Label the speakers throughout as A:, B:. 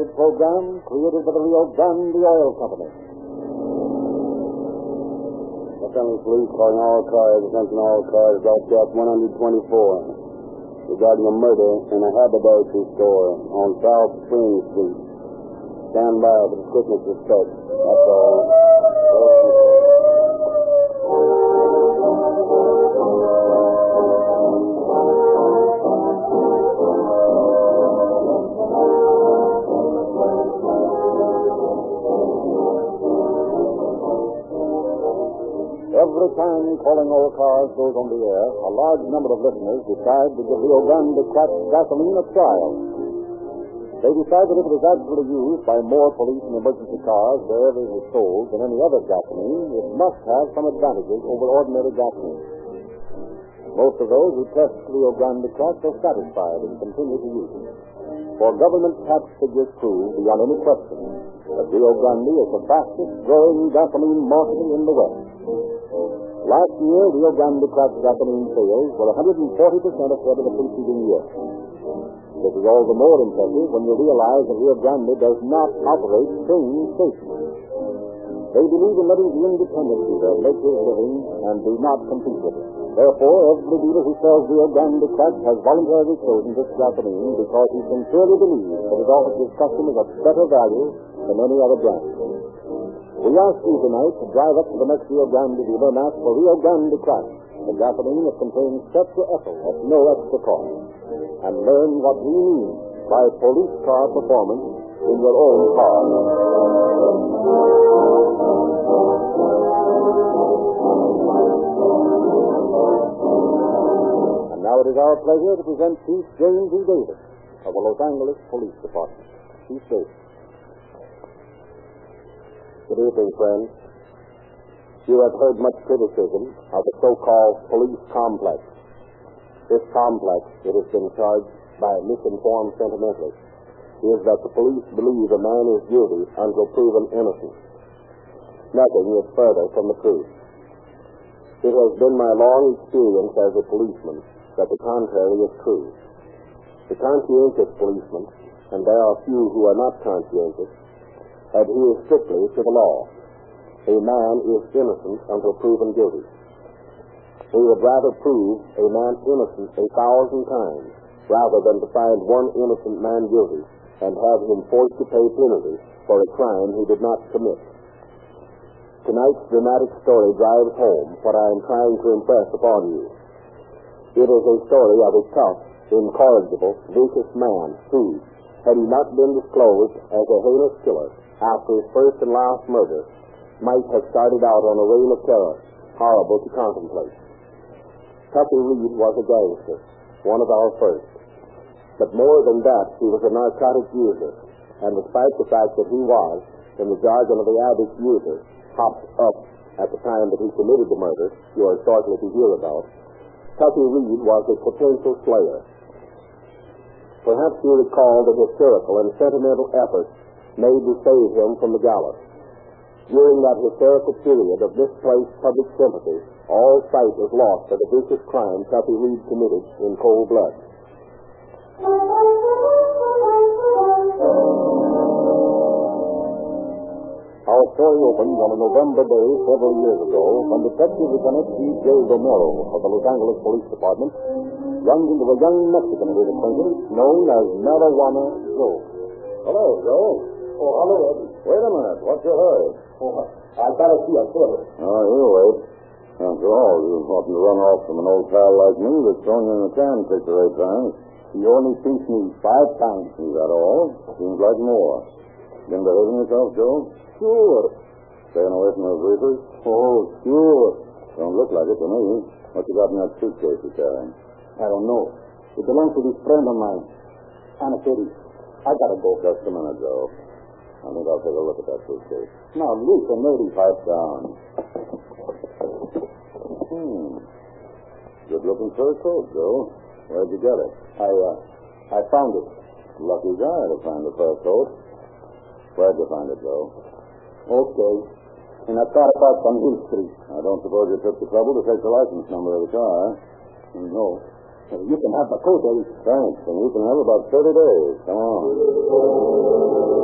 A: targeted program created by the Rio Grande Oil Company.
B: Los Angeles Police calling all cars, attention all cars, broadcast 124 regarding a murder in a haberdashery store on South Spring Street. Stand by for the quickness of. That's all.
A: Time calling all cars goes on the air, a large number of listeners decide to give Rio Grande cracked gasoline a trial. They decide that if it is actually used by more police and emergency cars wherever it is sold than any other gasoline, it must have some advantages over ordinary gasoline. Most of those who test Rio Grande cracked are satisfied and continue to use it. For government tax figures prove beyond any question that Rio Grande is the fastest growing gasoline market in the West. Last year, Rio Grande cracked gasoline sales were 140% ahead of the preceding year. This is all the more impressive when you realize that Rio Grande does not operate train stations. They believe in letting the independent dealer make his living and do not compete with it. Therefore, every dealer who sells Rio Grande crack has voluntarily chosen this gasoline because he sincerely believes that it offers his customers a better value than any other brand. We ask you tonight to drive up to the next Rio Grande dealer and ask for Rio Grande crack, the gasoline that contains tetraethyl at no extra cost, and learn what we mean by police car performance in your own car. And now it is our pleasure to present Chief James E. Davis of the Los Angeles Police Department. Chief Davis.
B: Good evening, friends. You have heard much criticism of the so-called police complex. This complex, it has been charged by misinformed sentimentalists, is that the police believe a man is guilty until proven innocent. Nothing is further from the truth. It has been my long experience as a policeman that the contrary is true. The conscientious policeman, and there are few who are not conscientious, adhere strictly to the law. A man is innocent until proven guilty. We would rather prove a man innocent a thousand times rather than to find one innocent man guilty and have him forced to pay penalty for a crime he did not commit. Tonight's dramatic story drives home what I am trying to impress upon you. It is a story of a tough, incorrigible, vicious man who, had he not been disclosed as a heinous killer after his first and last murder, might have started out on a reign of terror, horrible to contemplate. Tuffy Reed was a gangster, one of our first. But more than that, he was a narcotic user, and despite the fact that he was, in the jargon of the addict user, hopped up at the time that he committed the murder you are shortly to hear about, Tuffy Reed was a potential slayer. Perhaps you recall the hysterical and sentimental efforts made to save him from the gallows. During that hysterical period of misplaced public sympathy, all sight was lost of the vicious crime Tuffy Reed committed in cold blood.
A: Our story opens on a November day several years ago when Detective Lieutenant P.J. Romero of the Los Angeles Police Department runs into a young Mexican of his acquaintance known as Marijuana Joe.
B: Hello, Joe.
A: Oh, hello, Ed.
B: Wait a minute. What's your hurry?
A: Oh, I gotta see a footer.
B: Oh, you wait. After all, you oughtn't to run off from an old pal like me that's thrown you in the can six or eight times.
A: He only thinks me five times.
B: Is that all? Seems like more. Been behaving yourself, Joe?
A: Sure.
B: Staying away from those reefers?
A: Oh, sure.
B: Don't look like it to me. What you got in that suitcase you're carrying?
A: I don't know. It belongs to this friend of mine, Anna City. I gotta go.
B: Just a minute, Joe. I think I'll take a look at that suitcase.
A: Now, listen, lady.
B: Pipe down. Hmm. Good looking fur coat, Joe. Where'd you get it?
A: I, uh, I found it.
B: Lucky guy to find a fur coat. Where'd you find it, Joe?
A: Okay. In a car parked on Hill Street.
B: I don't suppose you took the trouble to take the license number of the car.
A: No. You can have the coat, Eddie.
B: Thanks, and you can have about 30 days. Come on.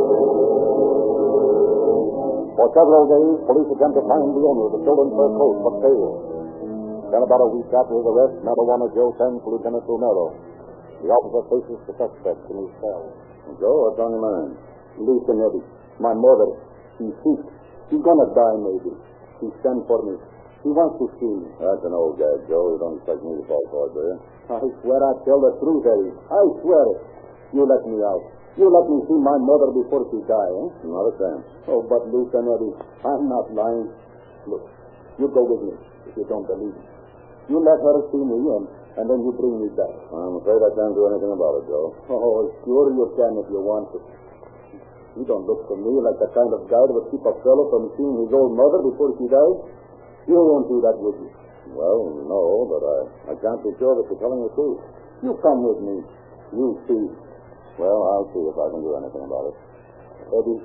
A: For several days, police attempt to find the owner of the stolen fur coat, but failed. Then about a week after his arrest, Marijuana Joe sends for Lieutenant Romero. The officer faces the suspect in his cell.
C: Joe, what's on your mind?
A: Listen, Eddie. My mother, she's sick. She's gonna die, maybe. She sent for me. She wants to see me.
C: That's an old guy, Joe. You don't expect me to fall for it, do you?
A: I swear I tell the truth, Eddie. I swear it. You let me out. You let me see my mother before she die, eh?
C: Not a chance.
A: Oh, but listen, Eddie. I'm not lying. Look, you go with me if you don't believe me. You let her see me, and, and then you bring me back.
C: I'm afraid I can't do anything about it, Joe.
A: Oh, sure you can if you want to. You don't look to me like the kind of guy that would keep a fellow from seeing his old mother before she dies. You won't do that, would you?
C: Well, no, but I, I can't be sure that you're telling the truth.
A: You come with me. You see.
C: Well, I'll see if I can do anything about it.
A: Eddie,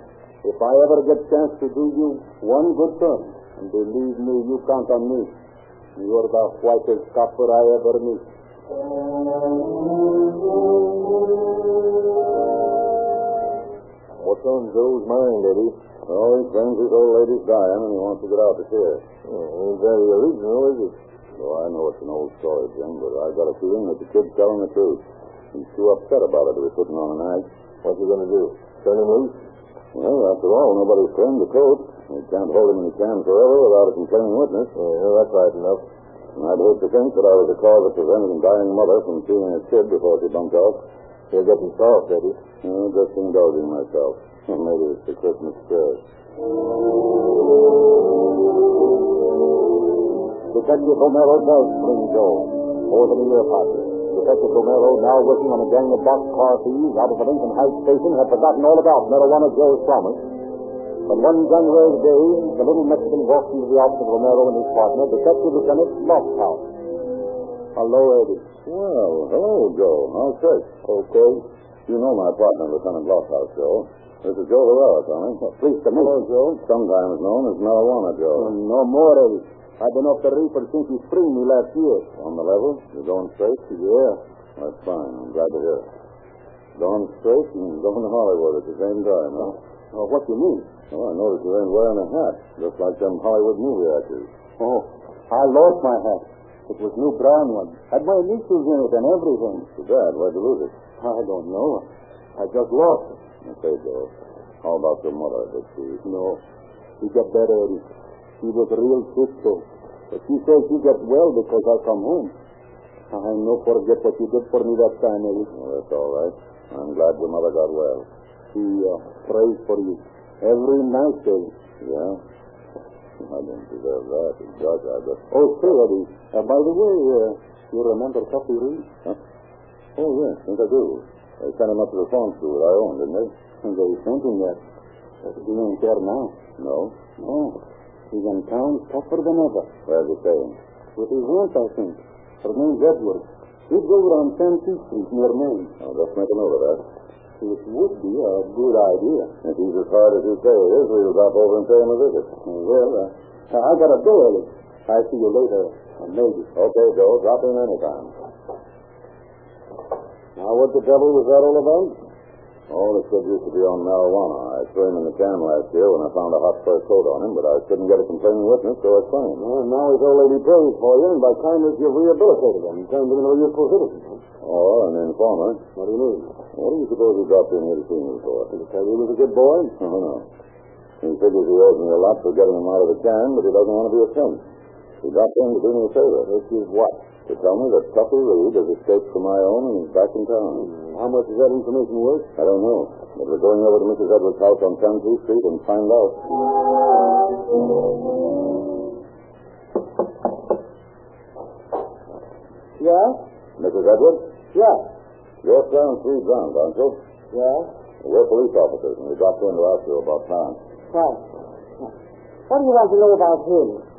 A: if I ever get a chance to do you one good turn, and believe me, you count on me. You're the whitest copper I ever meet.
C: What's on Joe's mind, Eddie? Oh, he claims his old lady's dying and he wants to get out to see her.
A: Oh, ain't very original, is it?
C: Oh, I know it's an old story, Jim, but I've got a feeling that the kid's telling the truth. He's too upset about it to be putting on an act.
A: What's he going to do? Turn him loose?
C: Well, after all, nobody's claimed the coat. We can't hold him in the can forever without a complaining witness.
A: Oh, yeah, that's right enough.
C: And I'd hate to think that I was the cause of preventing a dying mother from seeing her kid before she bumped off.
A: You're getting soft, Eddie.
C: Oh, just indulging myself. Well, maybe it's the Christmas spirit.
A: Detective Romero does bring Joe. More than a year passes. Detective Romero, now working on a gang of boxcar thieves out of the Lincoln Heights station, had forgotten all about Marijuana Joe's promise. But one January day, the little Mexican walked into the office of Romero and his partner, Detective Lieutenant Lofthouse. Hello, Eddie.
C: Well, hello, Joe. How's Trish?
A: Okay.
C: You know my partner, Lieutenant Lofthouse, Joe. This is Joe Lorella, Tommy.
A: Pleased to meet you, Joe.
C: Sometimes known as Marijuana Joe.
A: No more, Eddie. I've been off the reefer since you spring me last year.
C: On the level? You're going straight?
A: Yeah.
C: That's fine. I'm glad to hear it. Going straight and going to Hollywood at the same time, huh?
A: Uh, what do you mean?
C: Well, I noticed you ain't wearing a hat, just like them Hollywood movie actors.
A: Oh, I lost my hat. It was new brown one. Had my initials in it and everything.
C: Too bad. Why'd you lose it?
A: I don't know. I just lost it.
C: Okay, Joe. How about your mother? Did she?
A: No. She got better. She was real sick. But she says she got well because I come home. I no forget what you did for me that time, Eddie.
C: Well, that's all right. I'm glad your mother got well.
A: She uh, prays for you every night, Eddie.
C: Yeah? I didn't deserve that. It does, I guess.
A: Oh, say, Eddie. Uh, by the way, uh, you remember Tuffy Reed?
C: Huh? Oh, yes, I think I do. They sent him up to the school that I own, didn't they?
A: And they sent him there. But he ain't there now.
C: No.
A: No. He's in town tougher than ever.
C: Where's he staying?
A: With his aunt, I think. Her name's Edward. Lives over on Santee Street near Main.
C: I'll just make a note of that.
A: It would be a good idea.
C: If he's as hard as you say he is, we'll drop over and pay him a visit.
A: Well, uh, I gotta go, Ellie. I'll see you later, uh, maybe.
C: Okay, Joe. Drop in anytime.
A: Now, what the devil was that all about?
C: Oh, the kid used to be on marijuana. I threw him in the can last year when I found a hot fur coat on him, but I couldn't get a complaining witness, so I claimed.
A: Well, now his old lady prays for you, and by kindness you've rehabilitated him and turned him into a useful citizen.
C: Oh, an informer.
A: What do you mean?
C: What do you suppose he dropped in here to see me for?
A: Did he tell you he was a good boy?
C: Oh, no. He figures he owes me a lot for getting him out of the can, but he doesn't want to be a saint. He dropped in to do me a favor.
A: Which is what?
C: To tell me that Tuffy Reed has escaped from my own and is back in town. Mm.
A: How much is that information worth?
C: I don't know, but we're going over to Mrs. Edwards' house on Tennessee Street and find out.
A: Yeah?
C: Mrs. Edwards,
A: Yeah.
C: you're Clarence Reed Brown, aren't you?
A: Yeah?
C: We're police officers, and we dropped in to ask you about Clarence.
D: Right. What do you want to know about him?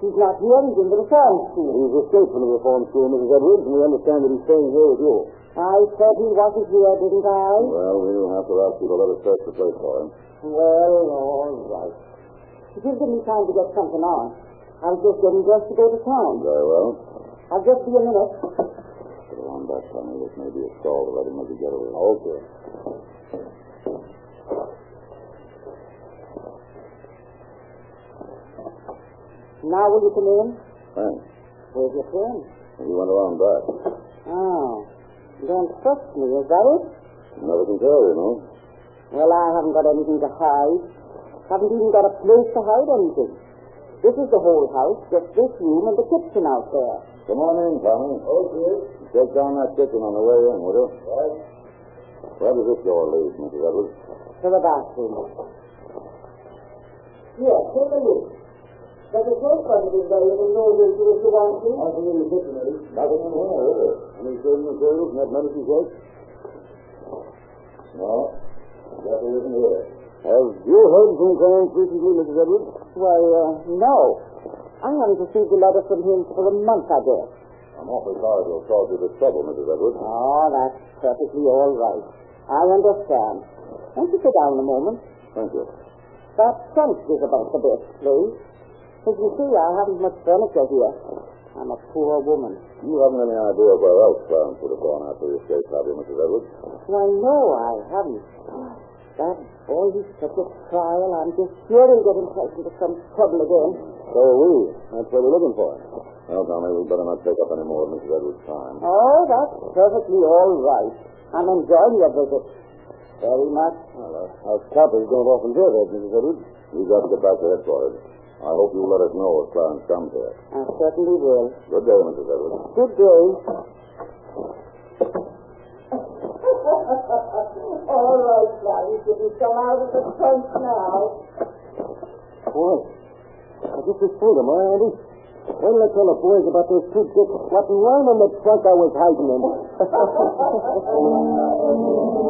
D: He's not here. He's in the reform school.
A: He's escaped from the reform school, Mrs. Edwards, and we understand that he's staying here with you.
D: I said he wasn't here, didn't I?
C: Well, we'll have to ask you to let us search the place for him.
D: Well, all right. If you Give me time to get something on. I'm just getting dressed to go to town.
C: Very well.
D: I'll just be a minute.
C: It on back, Tommy. This may be a stall to let him make a getaway.
A: Okay.
D: Now will you come in?
C: Thanks.
D: Where's your friend?
C: He went around back.
D: Oh. You don't trust me, is that it?
C: Never can tell, you know.
D: Well, I haven't got anything to hide. Haven't even got a place to hide anything. This is the whole house, just this room and the kitchen out there.
C: Come on in, Tommy. Okay. Take down that kitchen on the way in, will you? Right. Where does this door lead, Mrs. Edwards?
D: To the bathroom. Yes, take a look. There's a soap under there. You can go into if you want to.
C: Nothing in the kitchen, Eddie. Nothing in here, is there? Any cleaning materials that medicine case? No. There isn't here. Have you heard from Clarence recently, Mrs. Edwards?
D: Why, uh, no. I haven't received a letter from him for a month, I guess.
C: I'm awfully sorry to have caused you this trouble, Mrs. Edwards.
D: Oh, that's perfectly all right. I understand. Won't you sit down a moment?
C: Thank you.
D: That trunk is about the best place. As you see, I haven't much furniture here. I'm a poor woman.
C: You haven't any idea where else Clarence would have gone after the escape, have you, Mrs. Edwards?
D: Why, no, I haven't. That boy, he's such a trial. I'm just sure he'll get himself into some trouble again.
C: So are we. That's what we're looking for. Well, Tommy, we'd better not take up any more of Mrs. Edwards' time.
D: Oh, that's perfectly all right. I'm enjoying your visit. Very much.
C: Well, uh, our copper's going off in here, Mrs. Edwards. We've got to get back to headquarters. I hope you'll let us know if Clarence comes here.
D: I certainly will.
C: Good day, Mrs. Edwards.
D: Good day. all right, now. You can come out of the trunk now.
A: Boy, I guess it's freedom, huh, Andy? When did I tell the boys about those two dicks squatting right in the trunk I was hiding in?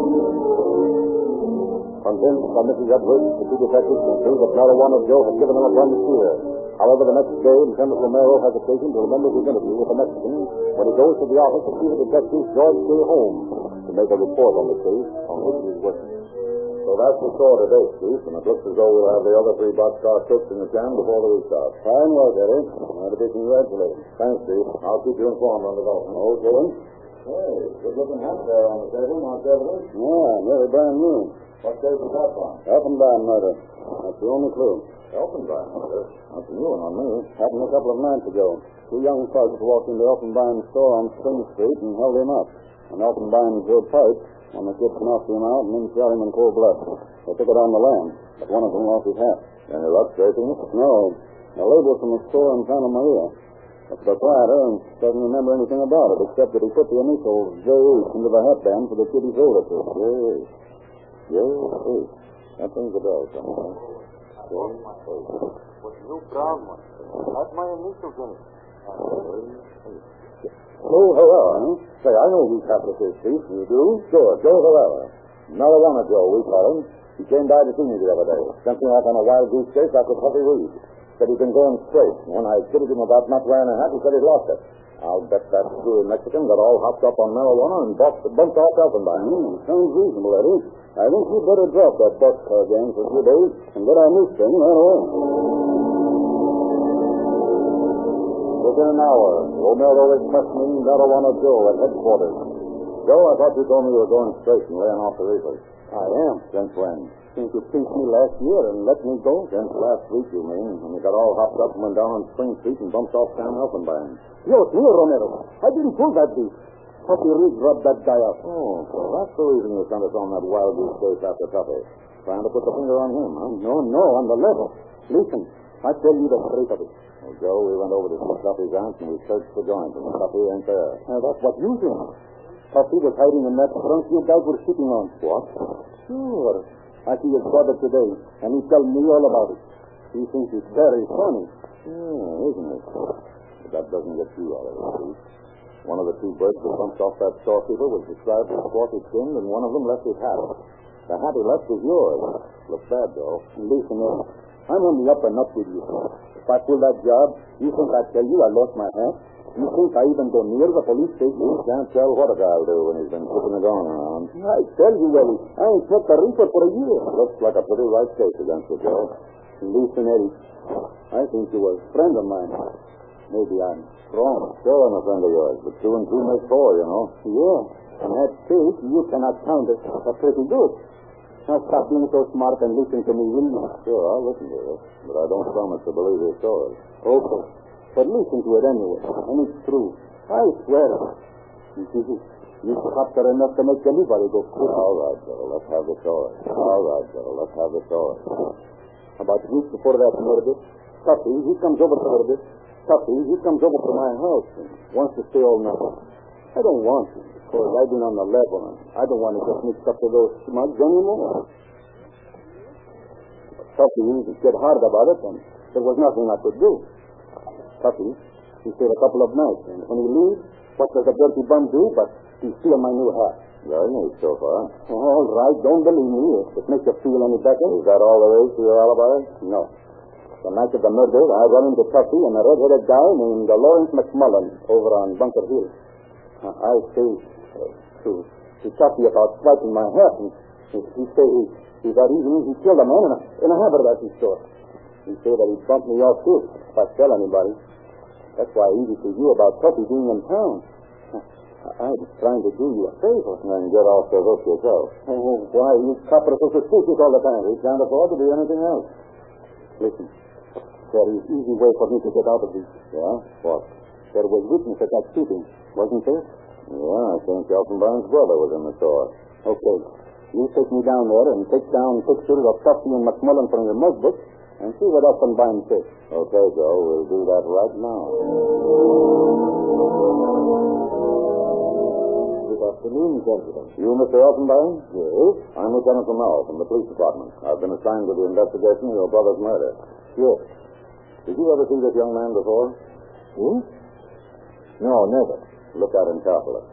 C: Convinced by Mrs. Edwards, the two detectives see that Marijuana Joe had given them a gun steer. However, the next day, Lieutenant Romero has occasion to remember his interview with the Mexican when he goes to the office to see the detective George J. Holmes to make a report on the case on which he is working. So that's the score today, Chief, and it looks as though we'll have the other three boxcar cooks in the can before the week starts. Fine work, Eddie. I'd be congratulated. Thanks, Chief. I'll keep you informed on the development. Okay. Hey, good-looking hat there on the table, Mark Evidence.
A: Yeah, very brand new.
C: What case is that from?
A: Elfenbein murder. That's the only clue.
C: Elfenbein, murder. That's a new one on me.
A: Happened a couple of nights ago. Two young thugs walked into Elfenbein's store on Spring Street and held him up. And Elfenbein drew a pipe when the kid knocked him out and then shot him in cold blood. They took it on the land, but one of them lost his hat.
C: Any luck tracing it?
A: No. A label from a store in Santa Maria. The proprietor and doesn't remember anything about it except that he put the initials J.H. into the hatband for the kid he sold it to.
C: Yes. Yes. That rings a bell somewhere.
E: With you brown one. That's my initials in it.
C: Joe Herrera, huh? Say, I know who Catholic is, Chief. You do? Sure, Joe Herrera. Marijuana Joe, we call him. He came by to see me the other day. Sent me off on a wild goose chase after Tuffy Reed. Said he'd been going straight. When I kidded him about not wearing a hat, he said he'd lost it. I'll bet that screwy Mexican got all hopped up on marijuana and bumped, bumped off Elfenbein.
A: Hmm, sounds reasonable, Eddie. I think you'd better drop that boxcar uh, gang for a few days and get our new thing right away.
C: Within an hour, Romero is questioning Marijuana Joe at headquarters. Joe, I thought you told me you were going straight and laying off the reefers.
A: I am.
C: Since when?
A: Since you pinched me last year and let me go.
C: Since last week, you mean, when you got all hopped up and went down on Spring Street and bumped off Sam Elfenbein.
A: Dios mío, Romero. I didn't pull that beast. Tuffy Reed rubbed that guy up.
C: Oh, so that's the reason you sent us on that wild goose chase after Tuffy. Trying to put the finger on him, huh?
A: No, no, on the level. Listen, I tell you the truth of it.
C: Well, Joe, we went over to Tuffy's aunt and we searched the joint, and Tuffy ain't there.
A: Uh, that's what you think. Tuffy was hiding in that trunk you guys were sitting on.
C: What?
A: Sure. I see his brother today, and he told me all about it. He thinks it's very funny.
C: Yeah, isn't it? But that doesn't get you out of it, Chief. One of the two birds that bumped off that storekeeper was described as swarthy skinned, and one of them left his hat. The hat he left was yours. Looks bad, though.
A: Listen, I'm on the up and up with you. If I pull that job, you think I'd tell you I lost my hat? You think I even go near the police station?
C: You can't tell what a guy'll do when he's been putting a gun around.
A: I tell you, Eddie, I ain't took the reefer for a year.
C: Looks like a pretty right case against you, Joe.
A: Listen, Eddie, I think you were a friend of mine. Maybe I'm wrong.
C: Sure, I'm a friend of yours, but two and two make four, you know.
A: Yeah, and that case you cannot count as a pretty good. Now stop being so smart and listen to me, will you?
C: Sure, I'll listen to you, but I don't promise to believe your story.
A: Okay. But listen to it anyway, and it's true. I swear. You see, you cops are enough to make anybody go crazy.
C: All right, Bill, let's have the story. All right, Bill, let's have the story.
A: About a week before that murder, Tuffy, he comes over to murder. Tuffy, he comes over to my house and wants to stay all night. I don't want to, because I've been on the level, and I don't want to get mixed up with those smugs anymore. Tuffy, he get hard about it, and there was nothing I could do. Tuffy, he stayed a couple of nights, and when he leaves, what does a dirty bum do but he steal my new hat?
C: Very neat so far.
A: All right, don't believe me. If it makes you feel any better.
C: Is that all there is to your alibi?
A: No. The night of the murder, I run into Tuffy and a red-headed guy named Lawrence McMullen over on Bunker Hill. Uh, I say uh, to, to Tuffy about swiping my hat, and he, he say he, he got even he killed a man in a, in a haberdashery store. He say that he bumped me off too if I tell anybody. That's why I easy to you about Tuffy being in town. I was trying to do you a favor.
C: And get off the hook yourself.
A: Oh, why? You coppers are suspicious all the time. We can't afford to do anything else. Listen, there is easy way for me to get out of this.
C: Yeah? What?
A: There was witness at that shooting, wasn't there?
C: Yeah, I think Elfenbein's brother was in the store.
A: Okay. You take me down there and take down pictures of Tuffy and McMullen from your notebook and see what Elfenbein says.
C: Okay, Joe, we'll do that right now.
A: Good afternoon, gentlemen.
C: You, Mr. Elfenbein?
A: Yes?
C: I'm Lieutenant Lamel from the police department. I've been assigned to the investigation of your brother's murder.
A: Yes.
C: Did you ever see this young man before?
A: Hmm? No, never.
C: Look at him carefully.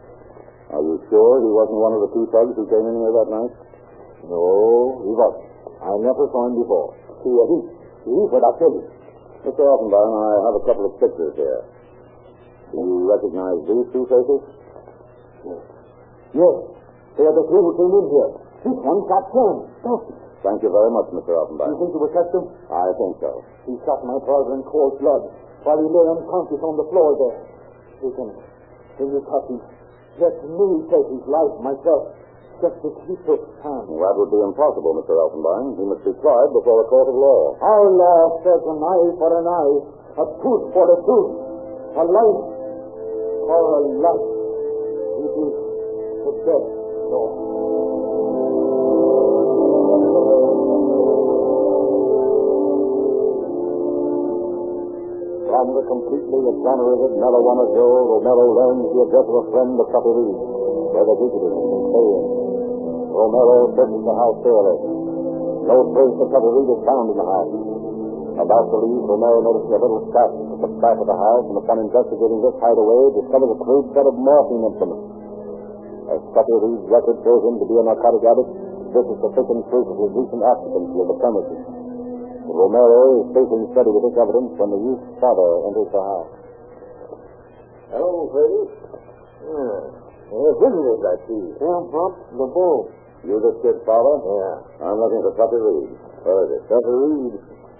C: Are you sure he wasn't one of the two thugs who came in here that night?
A: No, he wasn't. I never saw him before. He, uh, he, he, but I tell you.
C: Mr. Elfenbein, I have a couple of pictures here. Do you recognize these two faces?
A: Yes. Yes. They are the two who came in here. This one got killed.
C: Thank you very much, Mr. Elfenbein.
A: you think you will catch them?
C: I think so.
A: He shot my father in cold blood while he lay unconscious on the floor there. Lieutenant, will you cut him? Let me take his life myself. Just as he took time.
C: That would be impossible, Mr. Elfenbein. He must be tried before a court of law.
A: Our law says an eye for an eye, a tooth for a tooth, a life for a life. It is the best law.
C: From the completely exonerated Marijuana Joe, Romero learns the address of a friend of Tuffy Reed, where the fugitive has been staying. Romero searches the house thoroughly. No trace of Tuffy Reed is found in the house. About to leave, Romero notices a little stash at the back of the house, and upon investigating this hideaway, discovers a crude set of morphine implements. As Tuffy Reed's record shows him to be a narcotic addict, this is sufficient proof of his recent occupancy of the premises. Romero is facing steady with this evidence when the youth's father enters the house.
A: Hello, Freddy. Yeah. Yeah, visitors, I see. Yeah, Pop, the bull.
C: You the kid's father?
A: Yeah.
C: I'm looking for Tuffy Reed. Where is it?
A: Tuffy Reed.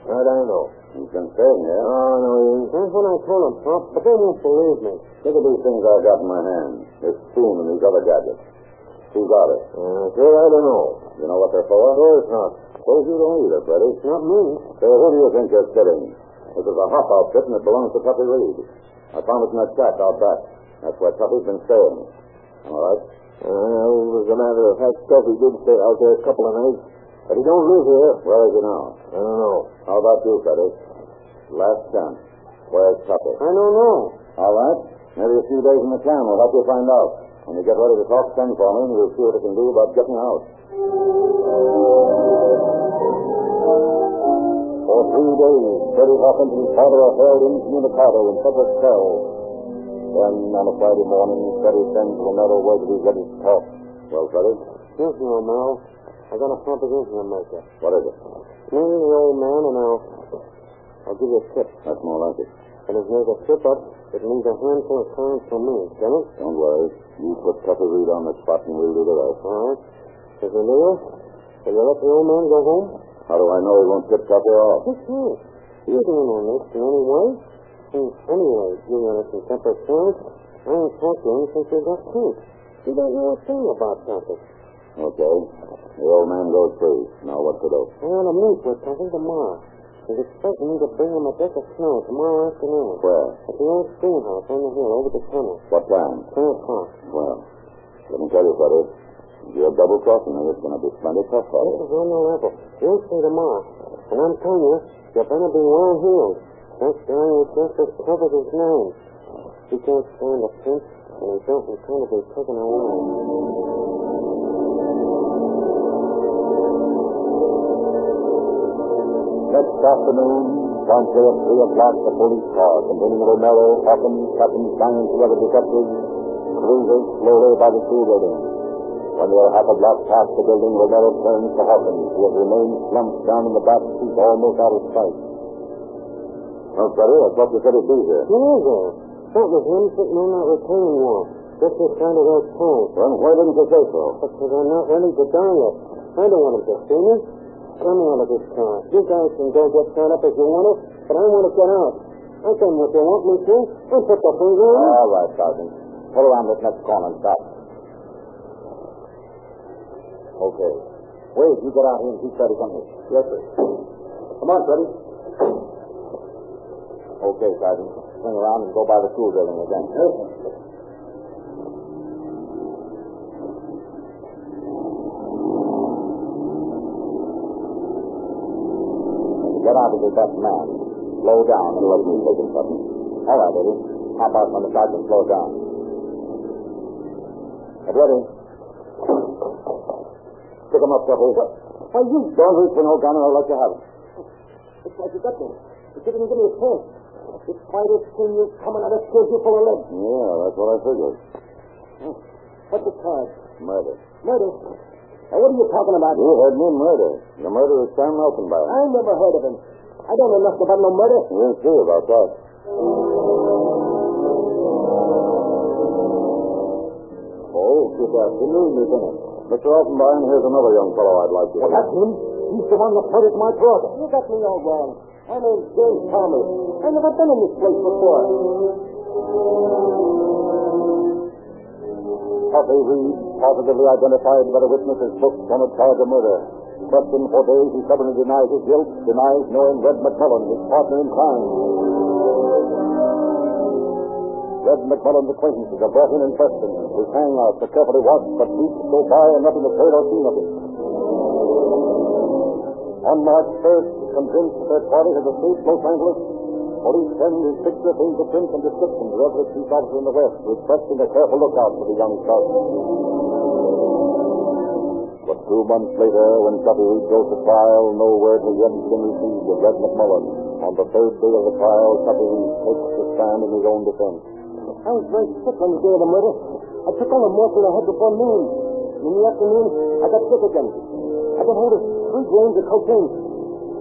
A: I don't know.
C: He's been staying here.
A: Oh, no, he ain't. That's what I told him, Pop, but they won't believe me.
C: Look at these things I've got in my hand. This spoon and these other gadgets. Who got it?
A: Uh, sure, I don't know.
C: You know what they're for?
A: Of course not.
C: Suppose you don't either, Freddie.
A: Not me.
C: Say, who do you think you're kidding? This is a hop outfit and it belongs to Tuffy Reed. I found it in that shack out back. That's where Tuffy's been staying. All right?
A: Well, as a matter of fact, Tuffy did stay out there a couple of nights, but he don't live here.
C: Where is he now?
A: I don't know.
C: How about you, Freddie? Last chance. Where's Tuffy?
A: I don't know.
C: All right. Maybe a few days in the town will help you find out. When you get ready to talk, send for me and we'll see what we can do about getting out. For three days, Freddie Hawkins and his father are held incommunicado in separate cells. Then, on a Friday morning, Freddie sends Romero word that he's ready to talk. Well, Freddie,
A: Yes, Romero. I got a proposition to make you.
C: what is it?
A: Me and the old man, and I'll, I'll give you a tip.
C: That's more like it.
A: And if there's a trip up, it means a handful of coins for me. Get it?
C: Don't worry. You put Tuffy Reed on the spot and we'll do the rest.
A: All right. You do it, will you let the old man go home?
C: How do I know he won't tip Tuffy off?
A: Yes, yes. You don't know this in any way. And anyway, you want us in separate cells. I ain't talked to him since we got kids. He don't know a thing about something.
C: Okay.
A: The old man goes free. Now what to do?
F: I want to meet with Tucker tomorrow. He's expecting me to bring him a deck of snow tomorrow afternoon.
A: Where?
F: At the old schoolhouse on the hill over the tunnel.
A: What time?
F: Ten o'clock.
A: Well, let me tell you, Freddie. You're double crossing me. It's going to be plenty tough for
F: This
A: you.
F: is on the level. You'll see tomorrow. And I'm telling you, you better be well heeled. That guy is just as tough as name. He can't stand a pinch, and he don't intend to be taken away.
A: Next afternoon, promptly at 3 o'clock, the police car containing Romero, Hawkins, Captain Stein, and two other detectives cruises slowly by the school building. When are half a block past the building, Romero turns to Hawkins, who has remained slumped down in the back seat, almost out of sight. Well, I thought you said he'd be here.
F: Who is there? That was him sitting on that retaining wall. Just this side of those poles.
A: Well, why didn't you say so?
F: Because I'm not ready to die yet. I don't want him to see me. Let me out of this car. You guys can go get tied up if you want to, but I want to get out. I done what you want me to. I put the finger it.
A: All right, Sergeant. Pull around this next corner and stop. Okay. Wade, you get out here and keep Freddie from here. Yes, sir. Come on, Freddie. Okay, Sergeant. Swing around and go by the school building again. Yes, sir. Get out of the best man. Slow down and let me take him something. All right, Eddie. Hop out from the side and slow down. Get ready. Pick him up, Duffy.
F: Why, you...
A: Don't reach for no gun or I'll let you have it.
F: It's like you got me. You didn't give me a chance. This fighter's seen you coming out of scared you full of lead.
A: Yeah, that's what I figured.
F: What's the charge?
A: Murder.
F: Murder. Now, what are you talking about?
A: You heard me, murder. The murder is Sam Melkenbauer.
F: I never heard of him. I don't know nothing about no murder.
A: We'll see about that. Oh, good afternoon, Lieutenant. Mr. Elfenbein, here's another young fellow I'd like to
F: Well, that's him. He's the one that pointed my throat. You got me all wrong. My name's James Thomas. I've never been in this place before.
A: Tuffy Reed, positively identified by the witness witnesses booked on a charge of murder. Questioned for days, he stubbornly denies his guilt, denies knowing Red McMullen, his partner in crime. Red McMullen's acquaintances are brought in and questioned. His hangouts are carefully watched, but weeks go by and nothing is heard or seen of him. On March 1st, convinced that their party has escaped Los Angeles, police send his picture, fingerprints, and description to every chief officer in the West, requesting a careful lookout for the young scout. But two months later, when Tuffy Reed goes to trial, no word has yet been received of Red McMullen. On the third day of the trial, Tuffy Reed takes the stand in his own defense.
F: I was very sick on the day of the murder. I took all the morphine I had before noon. In the afternoon, I got sick again. I got hold of three grains of cocaine.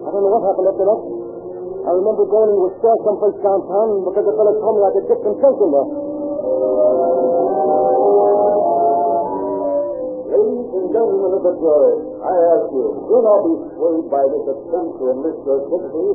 F: I don't know what happened after that. I remember going to a store someplace downtown because the fellow told me I could get some in there.
A: Ladies and gentlemen of the jury, I ask you, do not be swayed by this attempt to enlist your sympathy,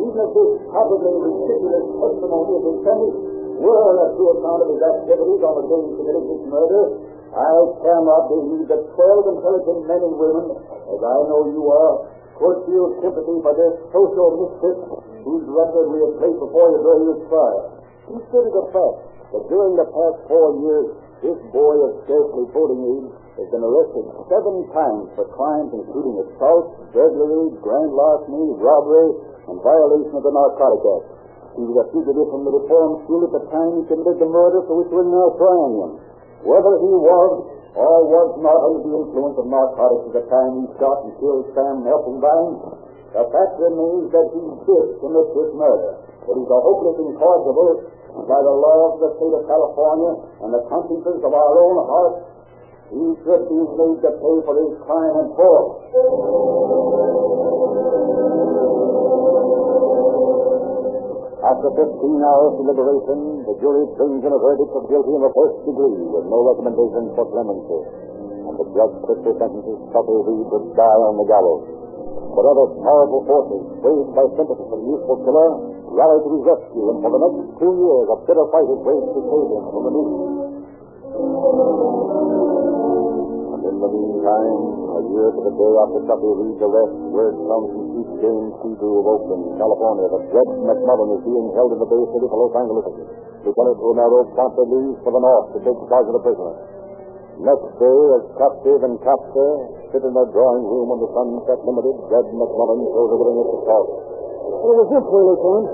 A: even if this probably ridiculous testimony is intended were a true account of his activities on the day he committed this murder. I cannot believe that twelve intelligent men and women, as I know you are, could feel sympathy for this social misfit whose record we have placed before you during this trial. Consider the fact that during the past four years, this boy of scarcely voting age has been arrested seven times for crimes including assault, burglary, grand larceny, robbery, and violation of the Narcotic Act. He was a fugitive from the reform school at the time he committed the murder for which we're now trying him. Whether he was or was not under the influence of narcotics at the time he shot and killed Sam Elfenbein, the fact remains that he did commit this murder. But he's a hopeless incorrigible by the law of the state of California and the consciences of our own hearts. He should be made to pay for his crime in full. After 15 hours deliberation, the jury brings in a verdict of guilty in the first degree with no recommendation for clemency. And the judge quickly sentences Tuffy Reed to die on the gallows. But other powerful forces, swayed by sympathy for the youthful killer, rally to his rescue, and for the next two years, a bitter fight is waged to save him from the noose. And in the meantime, a year to the day after Tuffy leaves arrest, word comes from Chief C. Seaview of Oakland, California, that Red McMullen is being held in the Bay City for Los Angeles. Lieutenant Romero promptly leaves for the north to take charge of the prisoner. Next day, as captive and captor sit in their drawing room on the Sunset Limited, Red McMullen shows everything at the talk.
G: It was this way, Lieutenant.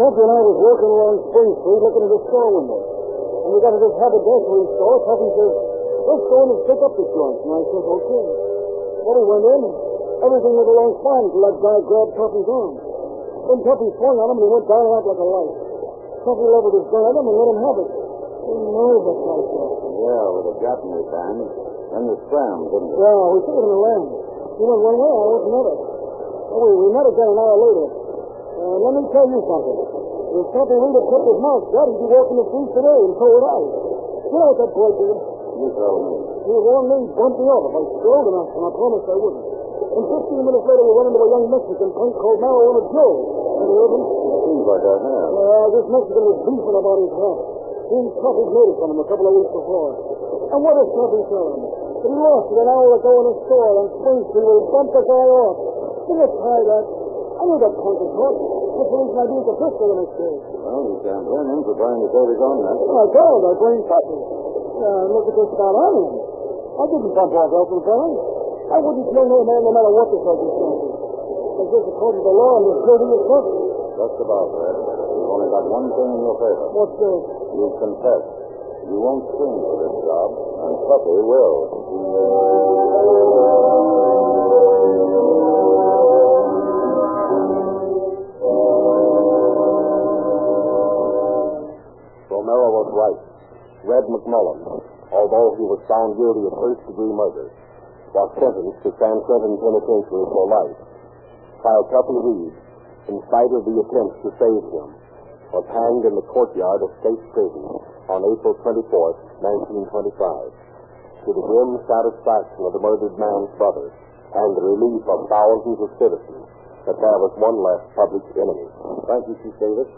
G: Tuffy and I was walking along Spring Street looking at the store window. And we got to this haberdashery store. Tuffy says, let's go in and pick up the joint. And I said, okay. Well, we went in. Everything went along fine until that guy grabbed Tuffy's arm. Then Tuffy swung on him and he went down out like a light. Tuffy leveled his gun at him and let him have it. He So nervous, I said.
A: Yeah, with a gap in his hand. Then you scrammed, didn't you?
G: Yeah, we took it in the land. He went one way, I went another. Oh, we, we met again an hour later. Uh, let me tell you something. If Tuffy Reed had kept his mouth shut, he'd be walking the streets today, and so would I. You know what that boy did?
A: You tell me.
G: He warned me he'd bump me off if I strode enough, and I promised I wouldn't. And 15 minutes later, we run into a young Mexican punk called Marijuana Joe.
A: Seems like I have.
G: Well, this Mexican was beefing about his hat. Seems Tuffy'd made it from him a couple of weeks before. And what does Tuffy tell him? That he lost it an hour ago in a store on Spring Street where he bumped the guy off. You try that? I knew that punk was hot. That's the reason I used the pistol in his case.
A: Well, you can't blame him for buying save his own neck.
G: Oh, I told I blamed Tuffy. Uh, look at this spot on him. I didn't bump off Elfenbein. I wouldn't kill no man no matter what the circumstances. It's just according to the law and guilty as Tuffy.
A: Just about, Red. You've only got one thing in your favor.
G: What's this?
A: You've confessed. You won't swing for this job, and Tuffy will.
C: Romero was right. Red McMullen, although he was found guilty of first degree murder, was sentenced to San Quentin Penitentiary for life. While Tuffy Reed, in spite of the attempts to save him, was hanged in the courtyard of State Prison on April 24, 1925, to the grim satisfaction of the murdered man's brother and the relief of thousands of citizens that there was one less public enemy.
A: Thank you, Chief Davis.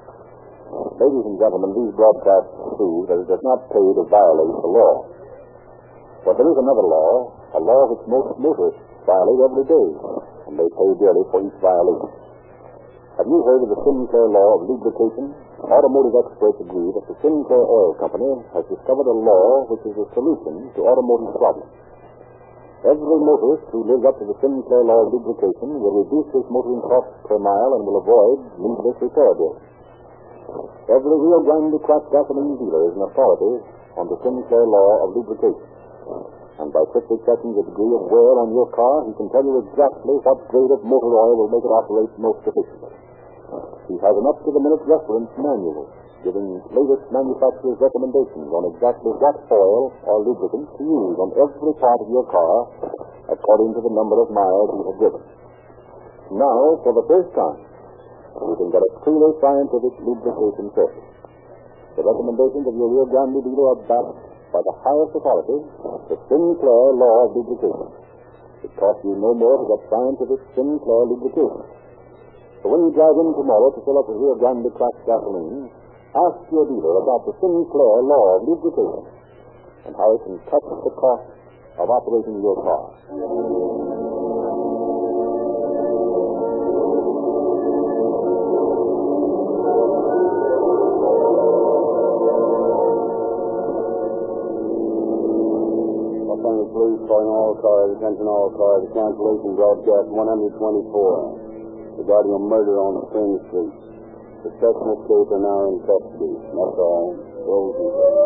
A: Ladies and gentlemen, these broadcasts prove that it does not pay to violate the law. But there is another law, a law which most motorists violate every day, and they pay dearly for each violation. Have you heard of the Sinclair law of lubrication? Automotive experts agree that the Sinclair Oil Company has discovered a law which is a solution to automotive problems. Every motorist who lives up to the Sinclair law of lubrication will reduce his motoring costs per mile and will avoid needless repair bills. Every Rio Grande cracked gasoline dealer is an authority on the Sinclair law of lubrication. And by quickly checking the degree of wear on your car, he can tell you exactly what grade of motor oil will make it operate most efficiently. He has an up-to-the-minute reference manual giving latest manufacturer's recommendations on exactly what oil or lubricant to use on every part of your car according to the number of miles you have driven. Now, for the first time, you can get a truly scientific lubrication service. The recommendations of your Rio Grande dealer are backed by the highest authority, the Sinclair Law of Lubrication. It costs you no more to get scientific Sinclair lubrication. So when you drive in tomorrow to fill up with Rio Grande cracked gasoline, ask your dealer about the Sinclair Law of Lubrication and how it can cut the cost of operating your car.
C: Attention all cars, cancellation broadcast 124 regarding a murder on Spring Street. The suspects this are now in custody. That's all. Rosie.